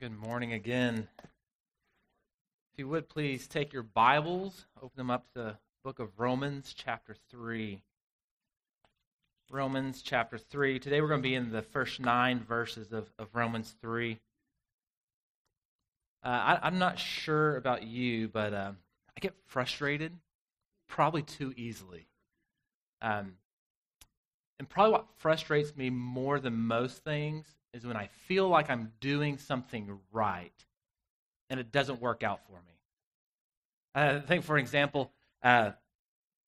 Good morning again. If you would please take your Bibles, open them up to the book of Romans, chapter 3. Romans, chapter 3. Today we're going to be in the first nine verses of, of Romans 3. Uh, I, am not sure about you, but uh, I get frustrated probably too easily. Um, and probably what frustrates me more than most things is when I feel like I'm doing something right and it doesn't work out for me. I think, for example, uh,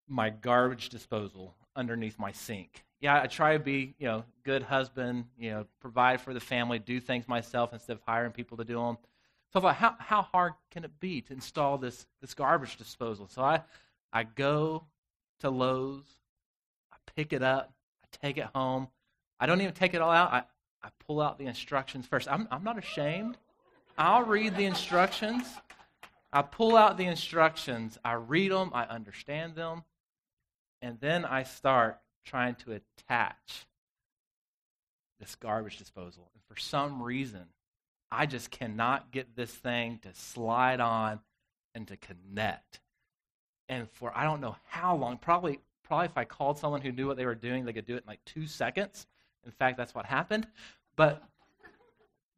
my garbage disposal underneath my sink. Yeah, I try to be, you know, good husband, you know, provide for the family, do things myself instead of hiring people to do them. So I thought, how, how hard can it be to install this, this garbage disposal? So I, I go to Lowe's, I pick it up, I take it home. I don't even take it all out. I, I pull out the instructions first. I'm, I'm not ashamed. I'll read the instructions. I pull out the instructions. I read them. I understand them. And then I start trying to attach this garbage disposal. And for some reason, I just cannot get this thing to slide on and to connect. And for I don't know how long, probably probably if I called someone who knew what they were doing, they could do it in like two seconds. In fact, that's what happened. But,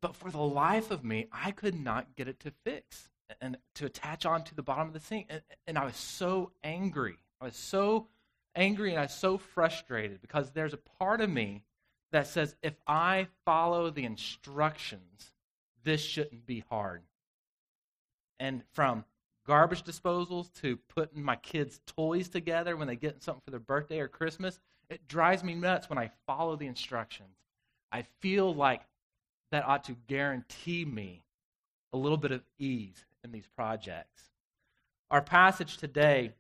but for the life of me, I could not get it to fix and to attach onto the bottom of the sink. And, and I was so angry. I was so angry and I was so frustrated because there's a part of me that says if I follow the instructions, this shouldn't be hard. And from garbage disposals to putting my kids' toys together when they get something for their birthday or Christmas, it drives me nuts when I follow the instructions. I feel like that ought to guarantee me a little bit of ease in these projects. Our passage today,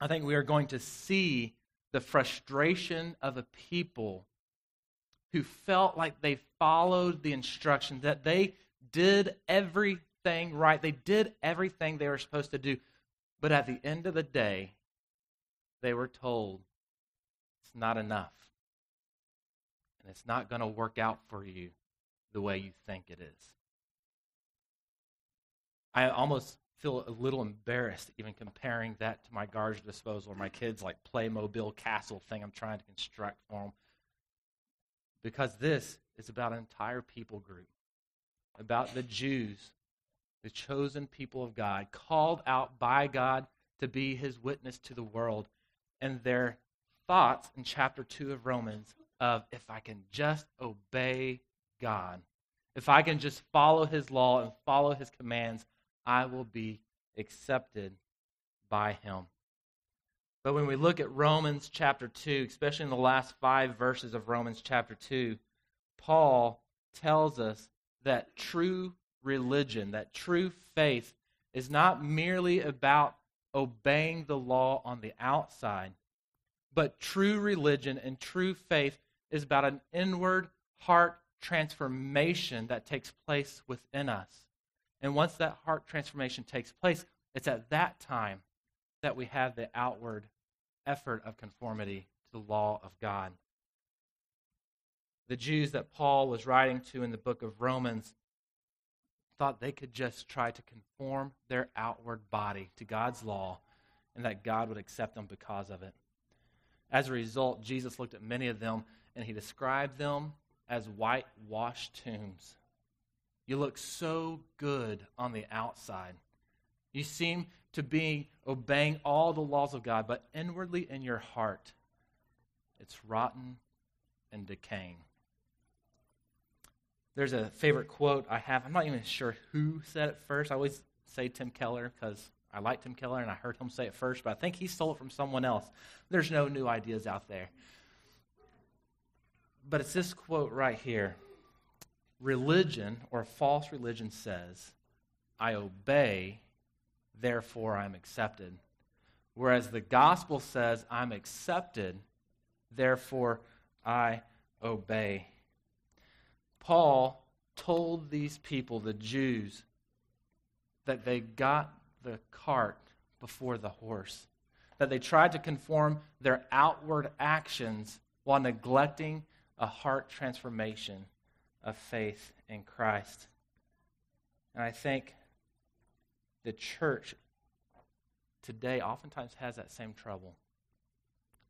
I think we are going to see the frustration of a people who felt like they followed the instructions, that they did everything right. They did everything they were supposed to do. But at the end of the day, they were told not enough and it's not going to work out for you the way you think it is. I almost feel a little embarrassed even comparing that to my garbage disposal or my kids' like Playmobil castle thing I'm trying to construct for them. Because this is about an entire people group, about the Jews, the chosen people of God, called out by God to be his witness to the world, and their thoughts in chapter 2 of Romans of if I can just obey God, if I can just follow his law and follow his commands, I will be accepted by him. But when we look at Romans chapter 2, especially in the last five verses of Romans chapter 2, Paul tells us that true religion, that true faith, is not merely about obeying the law on the outside, but true religion and true faith is about an inward heart transformation that takes place within us. And once that heart transformation takes place, it's at that time that we have the outward effort of conformity to the law of God. The Jews that Paul was writing to in the book of Romans thought they could just try to conform their outward body to God's law and that God would accept them because of it. As a result, Jesus looked at many of them and he described them as whitewashed tombs. You look so good on the outside. You seem to be obeying all the laws of God, but inwardly in your heart, it's rotten and decaying. There's a favorite quote I have. I'm not even sure who said it first. I always say Tim Keller because I liked Tim Keller and I heard him say it first, but I think he stole it from someone else. There's no new ideas out there. But it's this quote right here Religion or false religion says, I obey, therefore I'm accepted. Whereas the gospel says, I'm accepted, therefore I obey. Paul told these people, the Jews, that they got the cart before the horse, that they tried to conform their outward actions while neglecting a heart transformation of faith in Christ. And I think the church today oftentimes has that same trouble.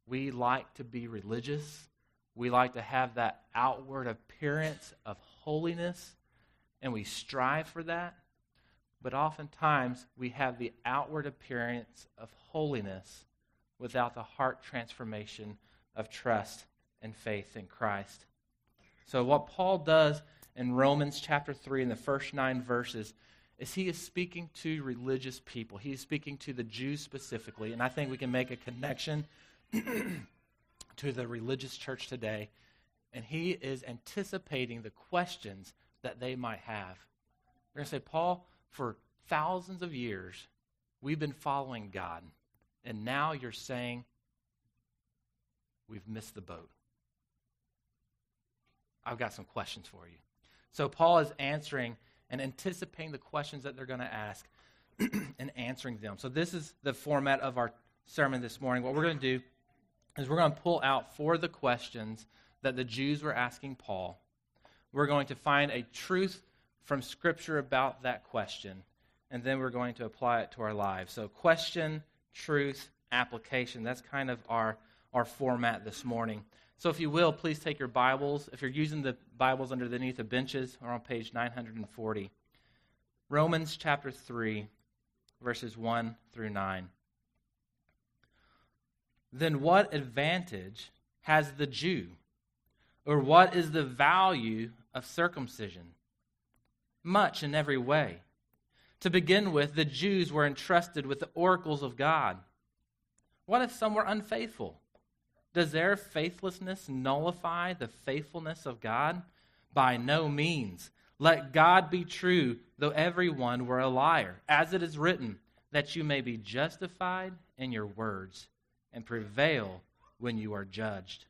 We like to be religious. We like to have that outward appearance of holiness, and we strive for that. But oftentimes, we have the outward appearance of holiness without the heart transformation of trust and faith in Christ. So, what Paul does in Romans chapter 3, in the first nine verses, is he is speaking to religious people. He is speaking to the Jews specifically. And I think we can make a connection to the religious church today. And he is anticipating the questions that they might have. We're going to say, Paul, for thousands of years, we've been following God. And now you're saying we've missed the boat. I've got some questions for you. So Paul is answering and anticipating the questions that they're going to ask and answering them. So this is the format of our sermon this morning. What we're going to do is we're going to pull out four of the questions that the Jews were asking Paul. We're going to find a truth from Scripture about that question, and then we're going to apply it to our lives. So, question, truth, application. That's kind of our, our format this morning. So, if you will, please take your Bibles. If you're using the Bibles underneath the benches, or on page 940. Romans chapter 3, verses 1 through 9. Then what advantage has the Jew? Or what is the value of circumcision? Much in every way. To begin with, the Jews were entrusted with the oracles of God. What if some were unfaithful? Does their faithlessness nullify the faithfulness of God? By no means. Let God be true, though everyone were a liar, as it is written, that you may be justified in your words and prevail when you are judged.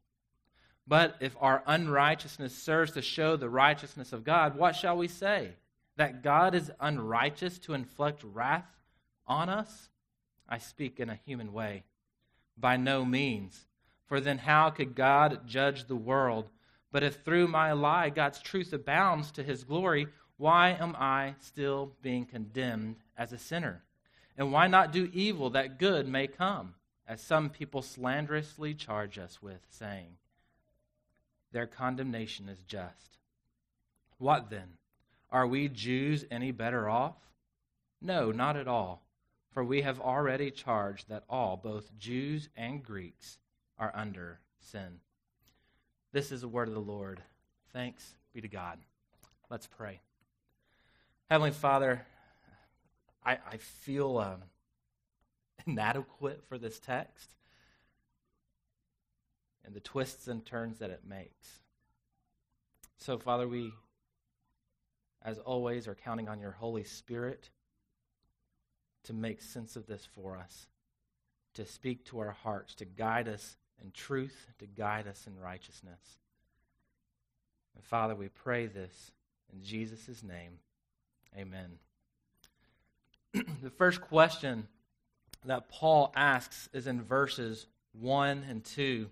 But if our unrighteousness serves to show the righteousness of God, what shall we say? That God is unrighteous to inflict wrath on us? I speak in a human way. By no means. For then how could God judge the world? But if through my lie God's truth abounds to his glory, why am I still being condemned as a sinner? And why not do evil that good may come? as some people slanderously charge us with, saying, Their condemnation is just. What then? Are we Jews any better off? No, not at all. For we have already charged that all, both Jews and Greeks, are under sin. This is the word of the Lord. Thanks be to God. Let's pray. Heavenly Father, I, I feel. Um, inadequate for this text and the twists and turns that it makes. So, Father, we, as always, are counting on your Holy Spirit to make sense of this for us, to speak to our hearts, to guide us in truth, to guide us in righteousness. And Father, we pray this in Jesus' name. Amen. the first question that Paul asks is in verses 1 and 2.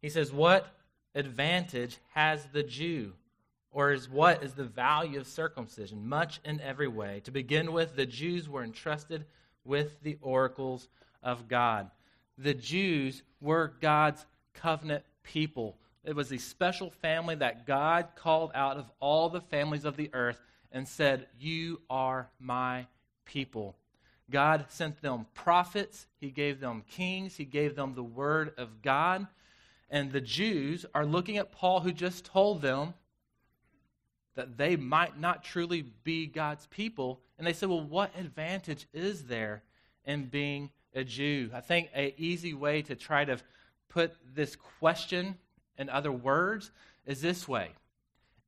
He says, What advantage has the Jew? Or is what is the value of circumcision? Much in every way. To begin with, the Jews were entrusted with the oracles of God. The Jews were God's covenant people. It was a special family that God called out of all the families of the earth and said, You are my people. God sent them prophets, He gave them kings, He gave them the word of God. And the Jews are looking at Paul, who just told them that they might not truly be God's people. And they said, Well, what advantage is there in being a Jew? I think an easy way to try to put this question in other words is this way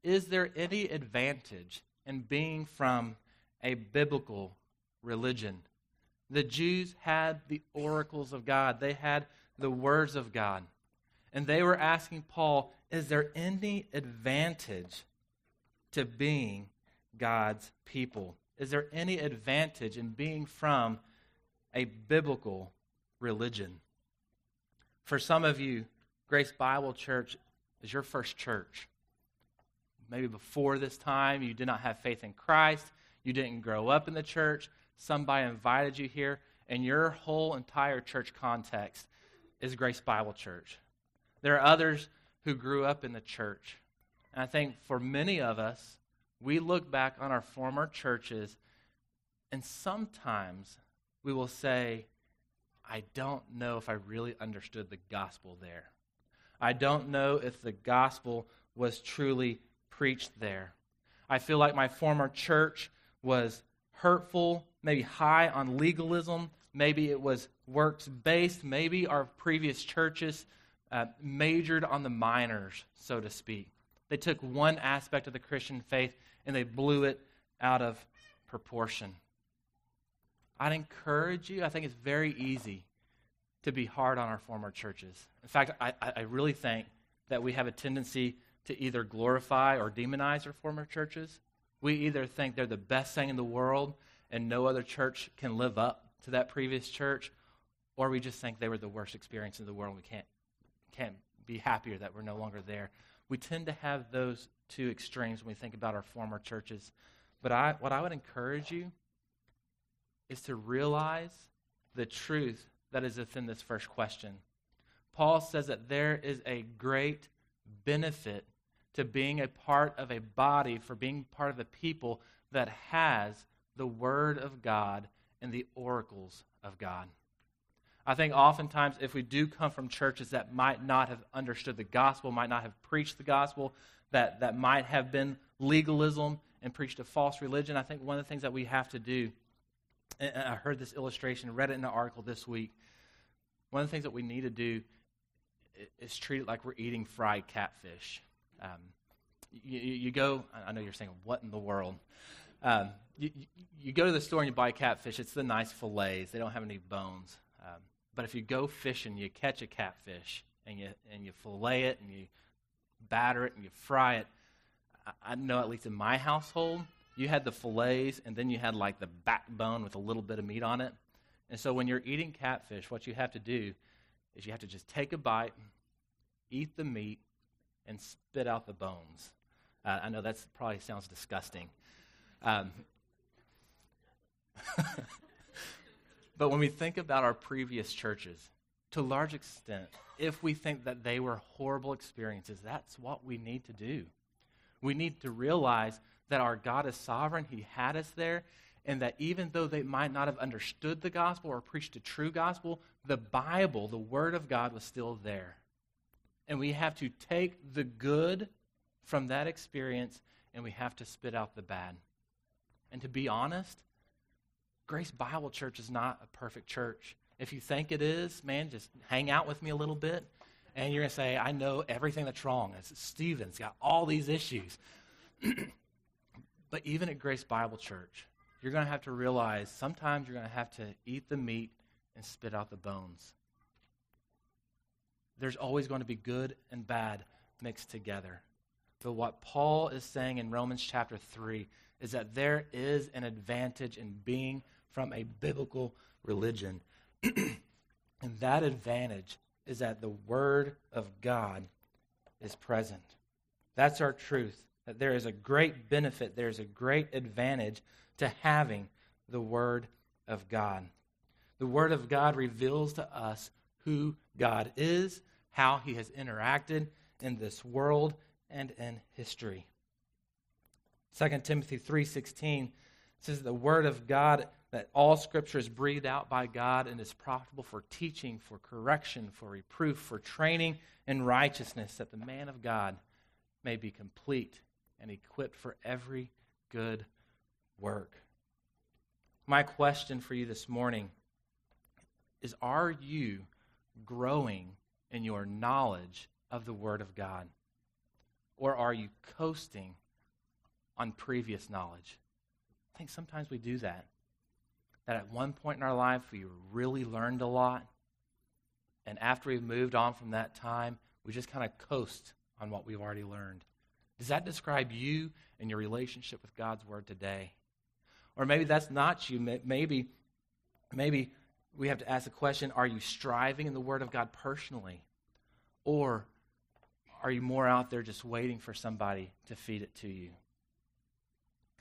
Is there any advantage in being from a biblical religion? The Jews had the oracles of God, they had the words of God. And they were asking Paul, is there any advantage to being God's people? Is there any advantage in being from a biblical religion? For some of you, Grace Bible Church is your first church. Maybe before this time, you did not have faith in Christ. You didn't grow up in the church. Somebody invited you here, and your whole entire church context is Grace Bible Church. There are others who grew up in the church. And I think for many of us, we look back on our former churches, and sometimes we will say, I don't know if I really understood the gospel there. I don't know if the gospel was truly preached there. I feel like my former church was hurtful, maybe high on legalism, maybe it was works based, maybe our previous churches uh, majored on the minors, so to speak. They took one aspect of the Christian faith and they blew it out of proportion. I'd encourage you, I think it's very easy to be hard on our former churches. In fact, I, I really think that we have a tendency to either glorify or demonize our former churches. We either think they're the best thing in the world and no other church can live up to that previous church, or we just think they were the worst experience in the world. We can't, can't be happier that we're no longer there. We tend to have those two extremes when we think about our former churches. But I, what I would encourage you is to realize the truth that is within this first question. Paul says that there is a great benefit to being a part of a body, for being part of a people that has the Word of God and the oracles of God. I think oftentimes, if we do come from churches that might not have understood the gospel, might not have preached the gospel, that, that might have been legalism and preached a false religion, I think one of the things that we have to do, and I heard this illustration, read it in an article this week. One of the things that we need to do is treat it like we're eating fried catfish. Um, you, you, go, I know you're saying, what in the world? Um, you, you, go to the store and you buy catfish. It's the nice fillets. They don't have any bones. Um, but if you go fishing, you catch a catfish and you, and you fillet it and you batter it and you fry it. I, I know, at least in my household, you had the fillets and then you had like the backbone with a little bit of meat on it. And so when you're eating catfish, what you have to do is you have to just take a bite, eat the meat, and spit out the bones. Uh, I know that probably sounds disgusting. Um, but when we think about our previous churches, to a large extent, if we think that they were horrible experiences, that's what we need to do. We need to realize that our God is sovereign, He had us there, and that even though they might not have understood the gospel or preached a true gospel, the Bible, the Word of God, was still there. And we have to take the good from that experience and we have to spit out the bad. And to be honest, Grace Bible Church is not a perfect church. If you think it is, man, just hang out with me a little bit, and you're going to say, I know everything that's wrong. It's Stephen's got all these issues. but even at Grace Bible Church, you're going to have to realize sometimes you're going to have to eat the meat and spit out the bones. There's always going to be good and bad mixed together. But what Paul is saying in Romans chapter 3 is that there is an advantage in being from a biblical religion. and that advantage is that the Word of God is present. That's our truth. That there is a great benefit, there is a great advantage to having the Word of God. The Word of God reveals to us who God is, how He has interacted in this world and in history. 2 Timothy 3:16 says the word of God that all scripture is breathed out by God and is profitable for teaching, for correction, for reproof, for training in righteousness that the man of God may be complete and equipped for every good work. My question for you this morning is Are you growing in your knowledge of the Word of God? Or are you coasting on previous knowledge? I think sometimes we do that. That at one point in our life, we really learned a lot. And after we've moved on from that time, we just kind of coast on what we've already learned. Does that describe you and your relationship with God's Word today? Or maybe that's not you. Maybe, maybe we have to ask the question are you striving in the Word of God personally? Or are you more out there just waiting for somebody to feed it to you?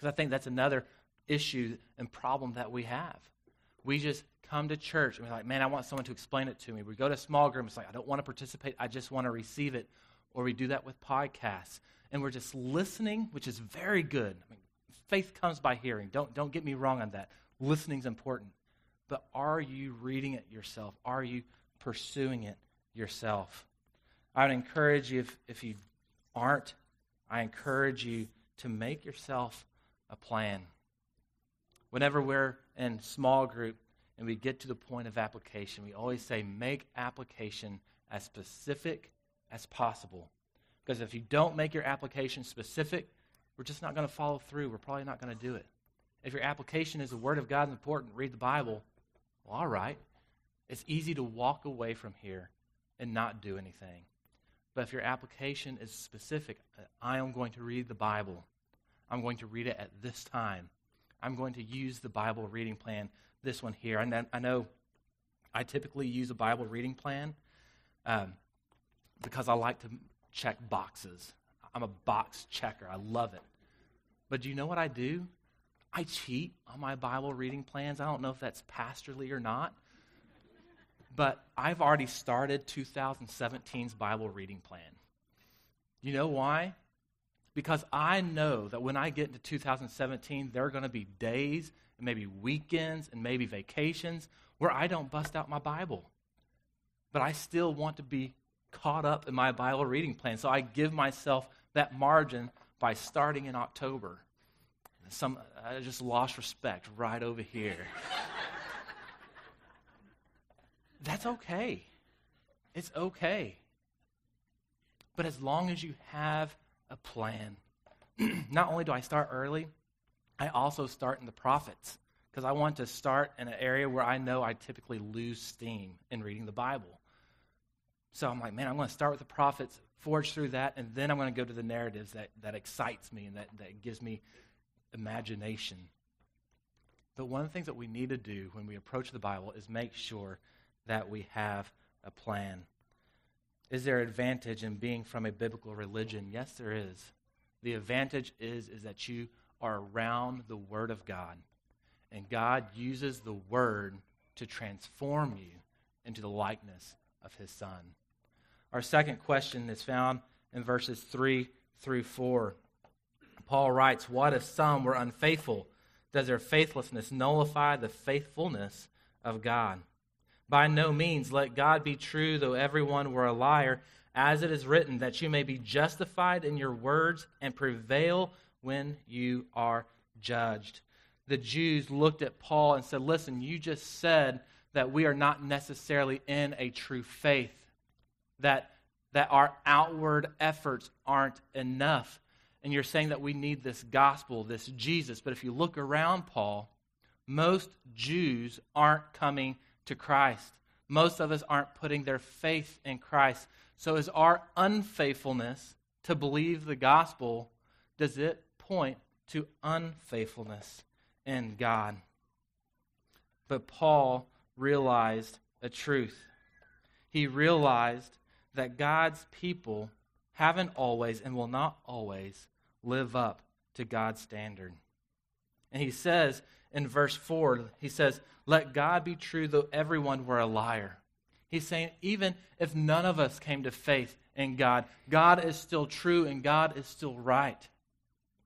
Because I think that's another issue and problem that we have. We just come to church and we're like, man, I want someone to explain it to me. We go to small group, and it's like, I don't want to participate, I just want to receive it. Or we do that with podcasts. And we're just listening, which is very good. I mean, faith comes by hearing. Don't, don't get me wrong on that. Listening's important. But are you reading it yourself? Are you pursuing it yourself? I would encourage you, if, if you aren't, I encourage you to make yourself a plan. Whenever we're in small group and we get to the point of application, we always say make application as specific as possible. Because if you don't make your application specific, we're just not going to follow through. We're probably not going to do it. If your application is the Word of God and important, read the Bible, well, all right. It's easy to walk away from here and not do anything. But if your application is specific, I am going to read the Bible. I'm going to read it at this time. I'm going to use the Bible reading plan, this one here. And I know I typically use a Bible reading plan um, because I like to check boxes. I'm a box checker. I love it. But do you know what I do? I cheat on my Bible reading plans. I don't know if that's pastorly or not. But I've already started 2017's Bible reading plan. You know why? Because I know that when I get into 2017, there are going to be days and maybe weekends and maybe vacations where I don't bust out my Bible. But I still want to be caught up in my Bible reading plan. So I give myself that margin by starting in October. Some, I just lost respect right over here. That's okay. It's okay. But as long as you have a plan, not only do I start early, I also start in the prophets because I want to start in an area where I know I typically lose steam in reading the Bible. So I'm like, man, I'm going to start with the prophets, forge through that, and then I'm going to go to the narratives that, that excites me and that, that gives me imagination. But one of the things that we need to do when we approach the Bible is make sure that we have a plan. Is there advantage in being from a biblical religion? Yes, there is. The advantage is, is that you are around the Word of God. And God uses the Word to transform you into the likeness of His Son. Our second question is found in verses 3 through 4. Paul writes, What if some were unfaithful? Does their faithlessness nullify the faithfulness of God? By no means let God be true, though everyone were a liar, as it is written, that you may be justified in your words and prevail when you are judged. The Jews looked at Paul and said, Listen, you just said that we are not necessarily in a true faith, that, that our outward efforts aren't enough. And you're saying that we need this gospel, this Jesus. But if you look around, Paul, most Jews aren't coming to Christ. Most of us aren't putting their faith in Christ. So, is our unfaithfulness to believe the gospel, does it point to unfaithfulness in God? But Paul realized a truth. He realized that God's people haven't always and will not always live up to God's standard. And he says in verse 4, he says, Let God be true, though everyone were a liar. He's saying, even if none of us came to faith in God, God is still true and God is still right.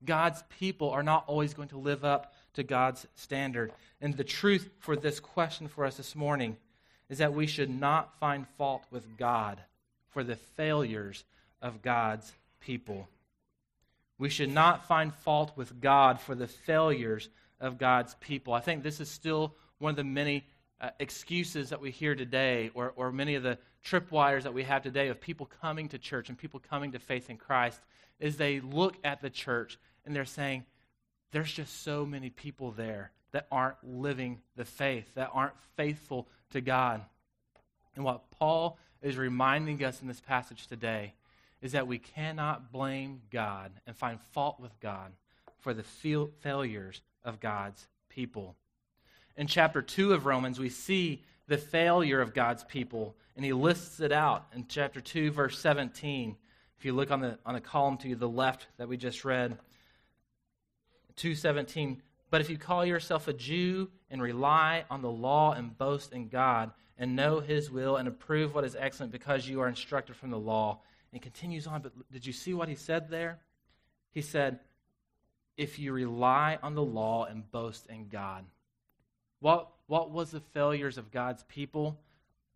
God's people are not always going to live up to God's standard. And the truth for this question for us this morning is that we should not find fault with God for the failures of God's people. We should not find fault with God for the failures of God's people. I think this is still one of the many uh, excuses that we hear today, or, or many of the tripwires that we have today of people coming to church and people coming to faith in Christ, is they look at the church and they're saying, there's just so many people there that aren't living the faith, that aren't faithful to God. And what Paul is reminding us in this passage today is that we cannot blame God and find fault with God for the failures of God's people. In chapter 2 of Romans, we see the failure of God's people, and he lists it out in chapter 2, verse 17. If you look on the, on the column to the left that we just read, 217, But if you call yourself a Jew and rely on the law and boast in God and know his will and approve what is excellent because you are instructed from the law, and continues on, but did you see what he said there? He said, if you rely on the law and boast in God. What, what was the failures of God's people?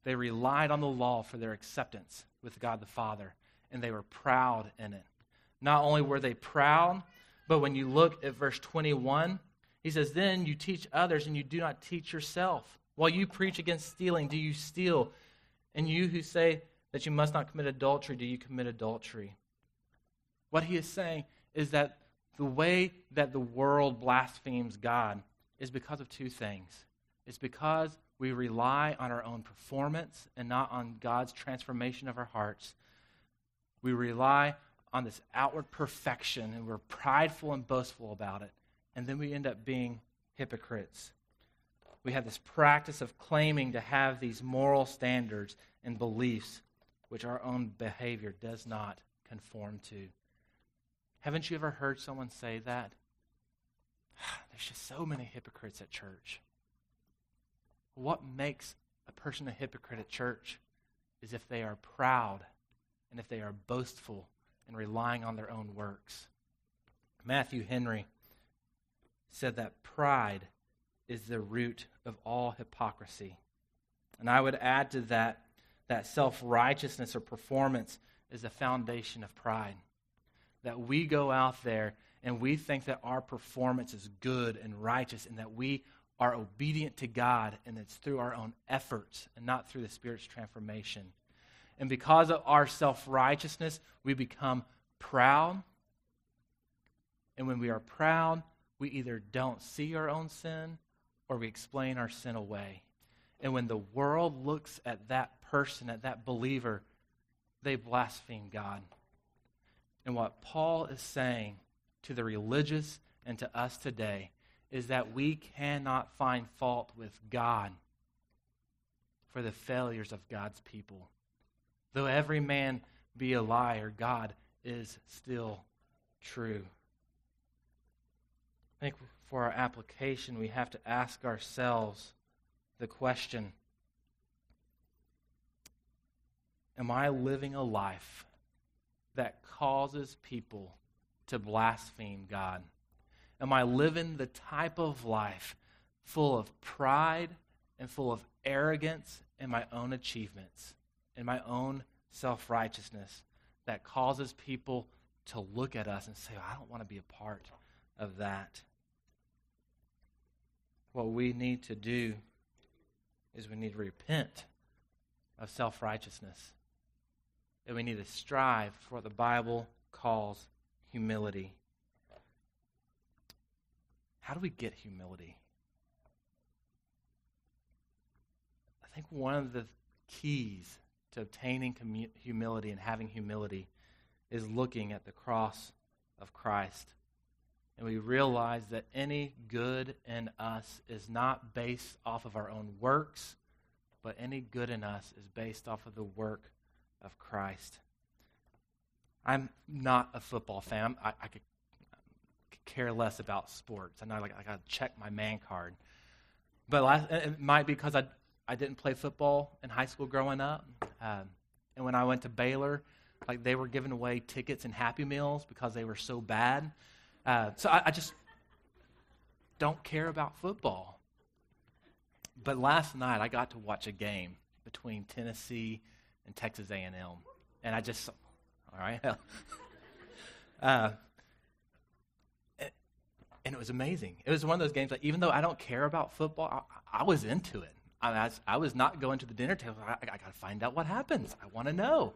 They relied on the law for their acceptance with God the Father, and they were proud in it. Not only were they proud, but when you look at verse 21, he says, Then you teach others and you do not teach yourself. While you preach against stealing, do you steal? And you who say that you must not commit adultery, do you commit adultery? What he is saying is that the way that the world blasphemes God is because of two things. It's because we rely on our own performance and not on God's transformation of our hearts. We rely on this outward perfection and we're prideful and boastful about it and then we end up being hypocrites. We have this practice of claiming to have these moral standards and beliefs which our own behavior does not conform to. Haven't you ever heard someone say that? There's just so many hypocrites at church. What makes a person a hypocrite at church is if they are proud and if they are boastful and relying on their own works. Matthew Henry said that pride is the root of all hypocrisy. And I would add to that that self righteousness or performance is the foundation of pride. That we go out there and we think that our performance is good and righteous and that we are obedient to God and it's through our own efforts and not through the Spirit's transformation. And because of our self righteousness, we become proud. And when we are proud, we either don't see our own sin or we explain our sin away. And when the world looks at that person, at that believer, they blaspheme God. And what Paul is saying to the religious and to us today is that we cannot find fault with God for the failures of God's people. Though every man be a liar, God is still true. I think for our application, we have to ask ourselves the question Am I living a life that causes people to blaspheme God? Am I living the type of life full of pride and full of arrogance in my own achievements, in my own self righteousness, that causes people to look at us and say, I don't want to be a part of that? what we need to do is we need to repent of self righteousness. And we need to strive for what the Bible calls humility. How do we get humility? I think one of the keys to obtaining humility and having humility is looking at the cross of Christ and we realize that any good in us is not based off of our own works, but any good in us is based off of the work of Christ. I'm not a football fan. I, I could care less about sports. I know like, I got to check my man card. But last, it might be because I, I didn't play football in high school growing up. Um, and when I went to Baylor, like they were giving away tickets and Happy Meals because they were so bad. Uh, so I, I just don't care about football. But last night I got to watch a game between Tennessee and Texas A&M, and I just, all right, uh, and it was amazing. It was one of those games that even though I don't care about football, I, I was into it. I, I, was, not going to the dinner table. I, I got to find out what happens. I want to know.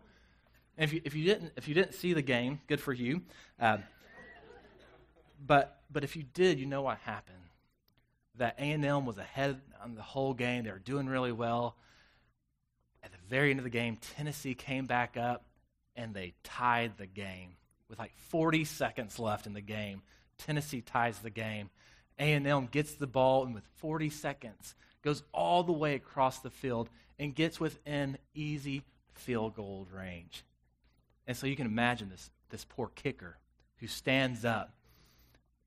And if you, if you didn't if you didn't see the game, good for you. Uh, but, but if you did, you know what happened. That A&M was ahead on the whole game. They were doing really well. Very end of the game, Tennessee came back up and they tied the game with like 40 seconds left in the game. Tennessee ties the game. A&M gets the ball and with 40 seconds goes all the way across the field and gets within easy field goal range. And so you can imagine this, this poor kicker who stands up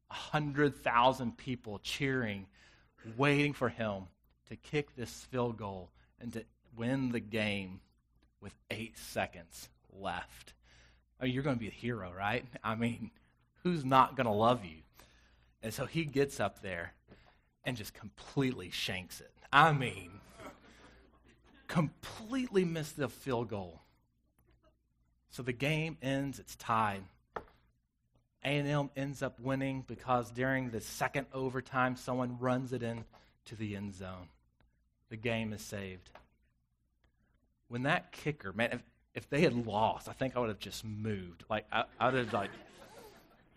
100,000 people cheering, waiting for him to kick this field goal and to win the game with eight seconds left. I mean, you're going to be a hero, right? I mean, who's not going to love you? And so he gets up there and just completely shanks it. I mean, completely missed the field goal. So the game ends, it's tied. A&M ends up winning because during the second overtime, someone runs it in to the end zone. The game is saved. When that kicker, man, if, if they had lost, I think I would have just moved. Like I, I would have like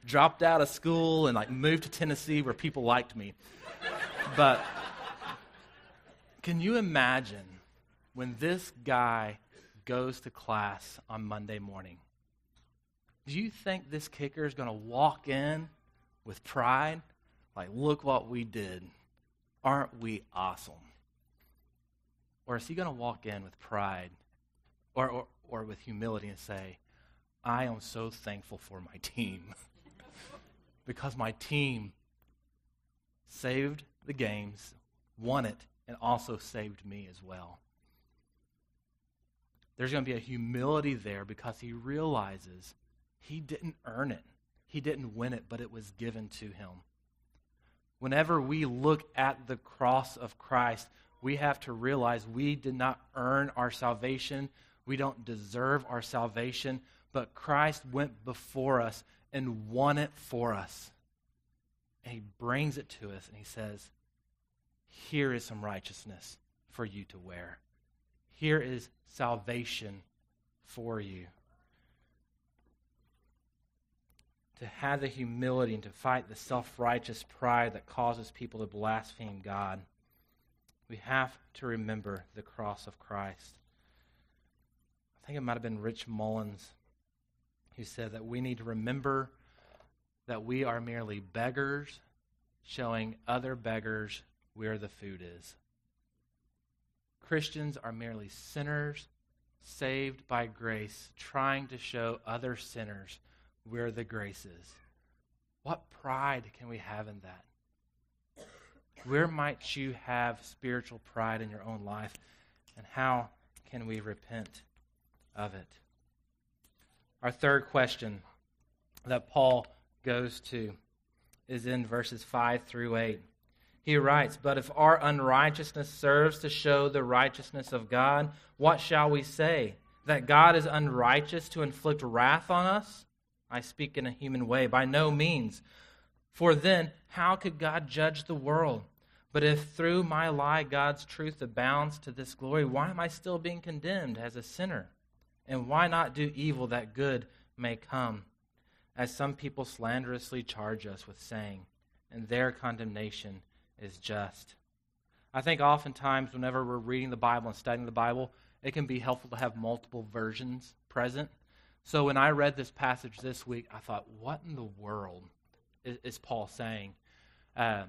dropped out of school and like moved to Tennessee where people liked me. But can you imagine when this guy goes to class on Monday morning? Do you think this kicker is going to walk in with pride? Like, look what we did. Aren't we awesome? Or is he going to walk in with pride or, or, or with humility and say, I am so thankful for my team because my team saved the games, won it, and also saved me as well. There's going to be a humility there because he realizes he didn't earn it. He didn't win it, but it was given to him. Whenever we look at the cross of Christ, we have to realize we did not earn our salvation. We don't deserve our salvation, but Christ went before us and won it for us. And he brings it to us and he says, Here is some righteousness for you to wear. Here is salvation for you. To have the humility and to fight the self righteous pride that causes people to blaspheme God, we have to remember the cross of Christ. I think it might have been Rich Mullins who said that we need to remember that we are merely beggars showing other beggars where the food is. Christians are merely sinners saved by grace, trying to show other sinners where the grace is. What pride can we have in that? Where might you have spiritual pride in your own life? And how can we repent of it? Our third question that Paul goes to is in verses 5 through 8. He writes, But if our unrighteousness serves to show the righteousness of God, what shall we say? That God is unrighteous to inflict wrath on us? I speak in a human way. By no means. For then, how could God judge the world? But if through my lie God's truth abounds to this glory, why am I still being condemned as a sinner? And why not do evil that good may come? As some people slanderously charge us with saying, and their condemnation is just. I think oftentimes, whenever we're reading the Bible and studying the Bible, it can be helpful to have multiple versions present. So when I read this passage this week, I thought, what in the world is, is Paul saying? Uh,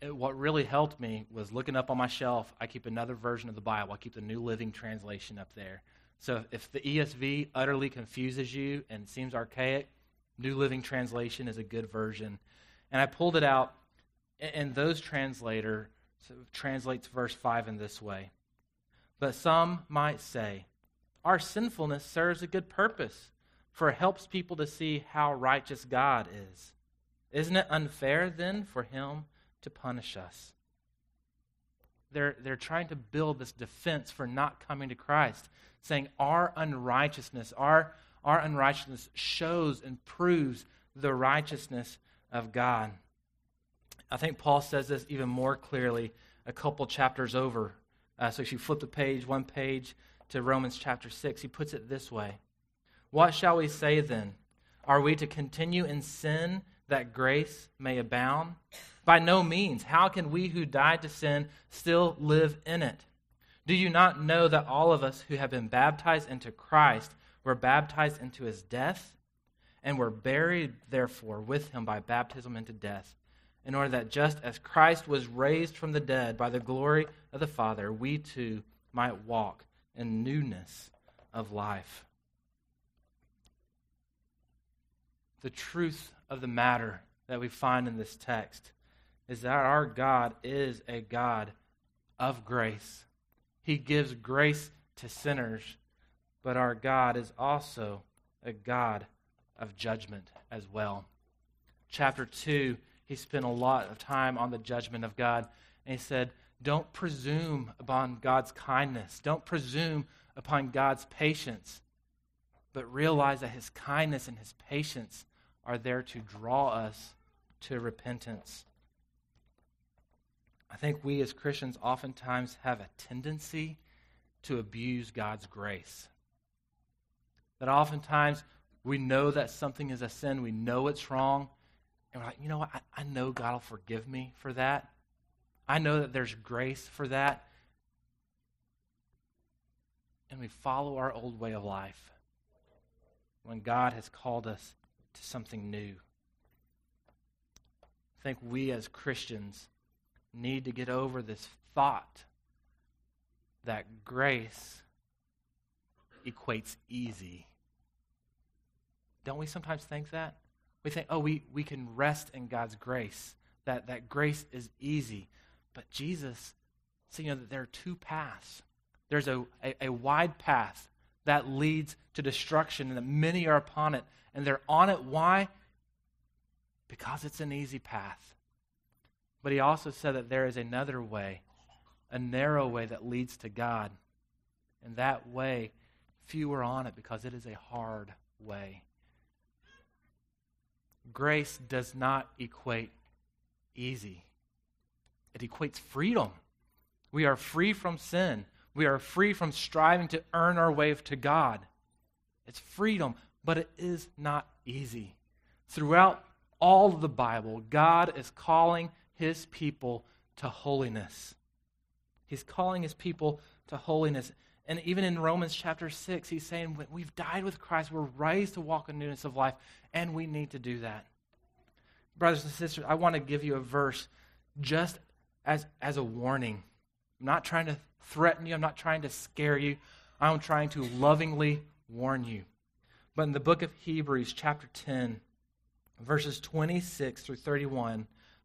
it, what really helped me was looking up on my shelf. I keep another version of the Bible. I keep the New Living Translation up there. So if the ESV utterly confuses you and seems archaic, New Living Translation is a good version. And I pulled it out, and those translator so translates verse 5 in this way. But some might say, Our sinfulness serves a good purpose, for it helps people to see how righteous God is. Isn't it unfair then for him to punish us? They're, they're trying to build this defense for not coming to Christ saying our unrighteousness, our, our unrighteousness shows and proves the righteousness of God. I think Paul says this even more clearly a couple chapters over. Uh, so if you flip the page, one page to Romans chapter 6, he puts it this way What shall we say then? Are we to continue in sin that grace may abound? By no means. How can we who died to sin still live in it? Do you not know that all of us who have been baptized into Christ were baptized into his death? And were buried, therefore, with him by baptism into death, in order that just as Christ was raised from the dead by the glory of the Father, we too might walk in newness of life. The truth of the matter that we find in this text is that our God is a God of grace. He gives grace to sinners, but our God is also a God of judgment as well. Chapter 2, he spent a lot of time on the judgment of God, and he said, Don't presume upon God's kindness, don't presume upon God's patience, but realize that his kindness and his patience are there to draw us to repentance. I think we as Christians oftentimes have a tendency to abuse God's grace. That oftentimes we know that something is a sin, we know it's wrong, and we're like, you know what? I, I know God will forgive me for that. I know that there's grace for that. And we follow our old way of life when God has called us to something new. I think we as Christians need to get over this thought that grace equates easy. Don't we sometimes think that? We think, oh, we, we can rest in God's grace, that, that grace is easy. But Jesus said, you know, that there are two paths. There's a, a, a wide path that leads to destruction, and that many are upon it, and they're on it. Why? Because it's an easy path. But he also said that there is another way, a narrow way that leads to God. And that way, few are on it because it is a hard way. Grace does not equate easy, it equates freedom. We are free from sin. We are free from striving to earn our way to God. It's freedom, but it is not easy. Throughout all of the Bible, God is calling his people to holiness. He's calling his people to holiness. And even in Romans chapter 6, he's saying, We've died with Christ, we're raised to walk in newness of life, and we need to do that. Brothers and sisters, I want to give you a verse just as, as a warning. I'm not trying to threaten you, I'm not trying to scare you, I'm trying to lovingly warn you. But in the book of Hebrews, chapter 10, verses 26 through 31,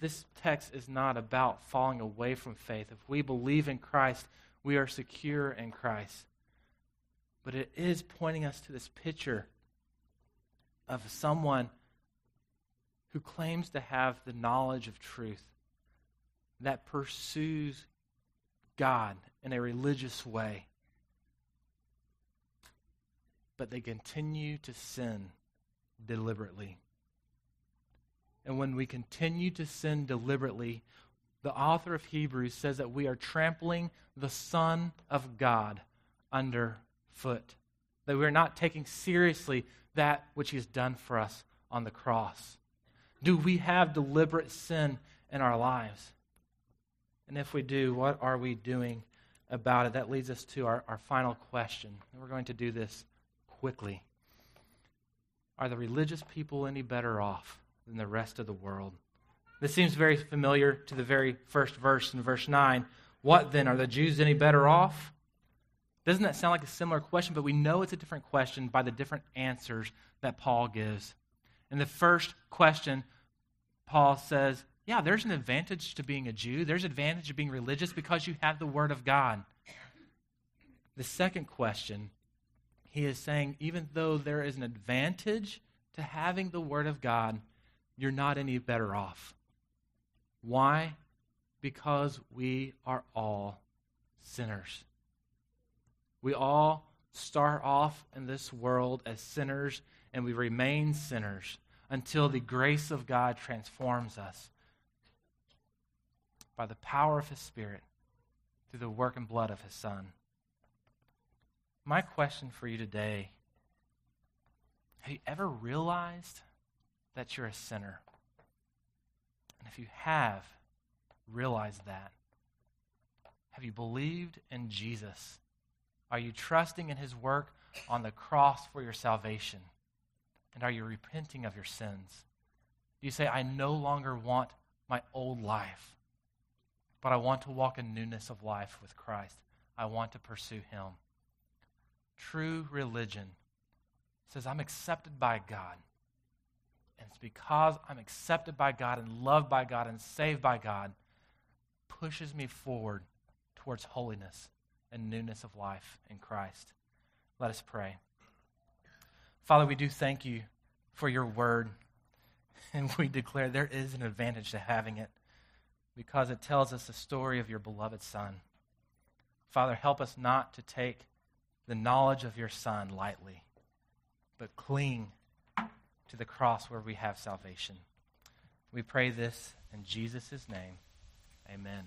this text is not about falling away from faith. If we believe in Christ, we are secure in Christ. But it is pointing us to this picture of someone who claims to have the knowledge of truth, that pursues God in a religious way, but they continue to sin deliberately. And when we continue to sin deliberately, the author of Hebrews says that we are trampling the Son of God underfoot. That we are not taking seriously that which He has done for us on the cross. Do we have deliberate sin in our lives? And if we do, what are we doing about it? That leads us to our, our final question. And we're going to do this quickly. Are the religious people any better off than the rest of the world. This seems very familiar to the very first verse in verse 9. What then? Are the Jews any better off? Doesn't that sound like a similar question? But we know it's a different question by the different answers that Paul gives. In the first question, Paul says, Yeah, there's an advantage to being a Jew. There's an advantage of being religious because you have the Word of God. The second question, he is saying, even though there is an advantage to having the Word of God, you're not any better off. Why? Because we are all sinners. We all start off in this world as sinners and we remain sinners until the grace of God transforms us by the power of His Spirit through the work and blood of His Son. My question for you today have you ever realized that you're a sinner? And if you have realized that, have you believed in Jesus? Are you trusting in his work on the cross for your salvation? And are you repenting of your sins? Do you say, I no longer want my old life, but I want to walk in newness of life with Christ? I want to pursue him. True religion says, I'm accepted by God. And it's because I'm accepted by God and loved by God and saved by God, pushes me forward towards holiness and newness of life in Christ. Let us pray. Father, we do thank you for your word. And we declare there is an advantage to having it because it tells us the story of your beloved Son. Father, help us not to take the knowledge of your Son lightly, but cling to the cross where we have salvation. We pray this in Jesus' name. Amen.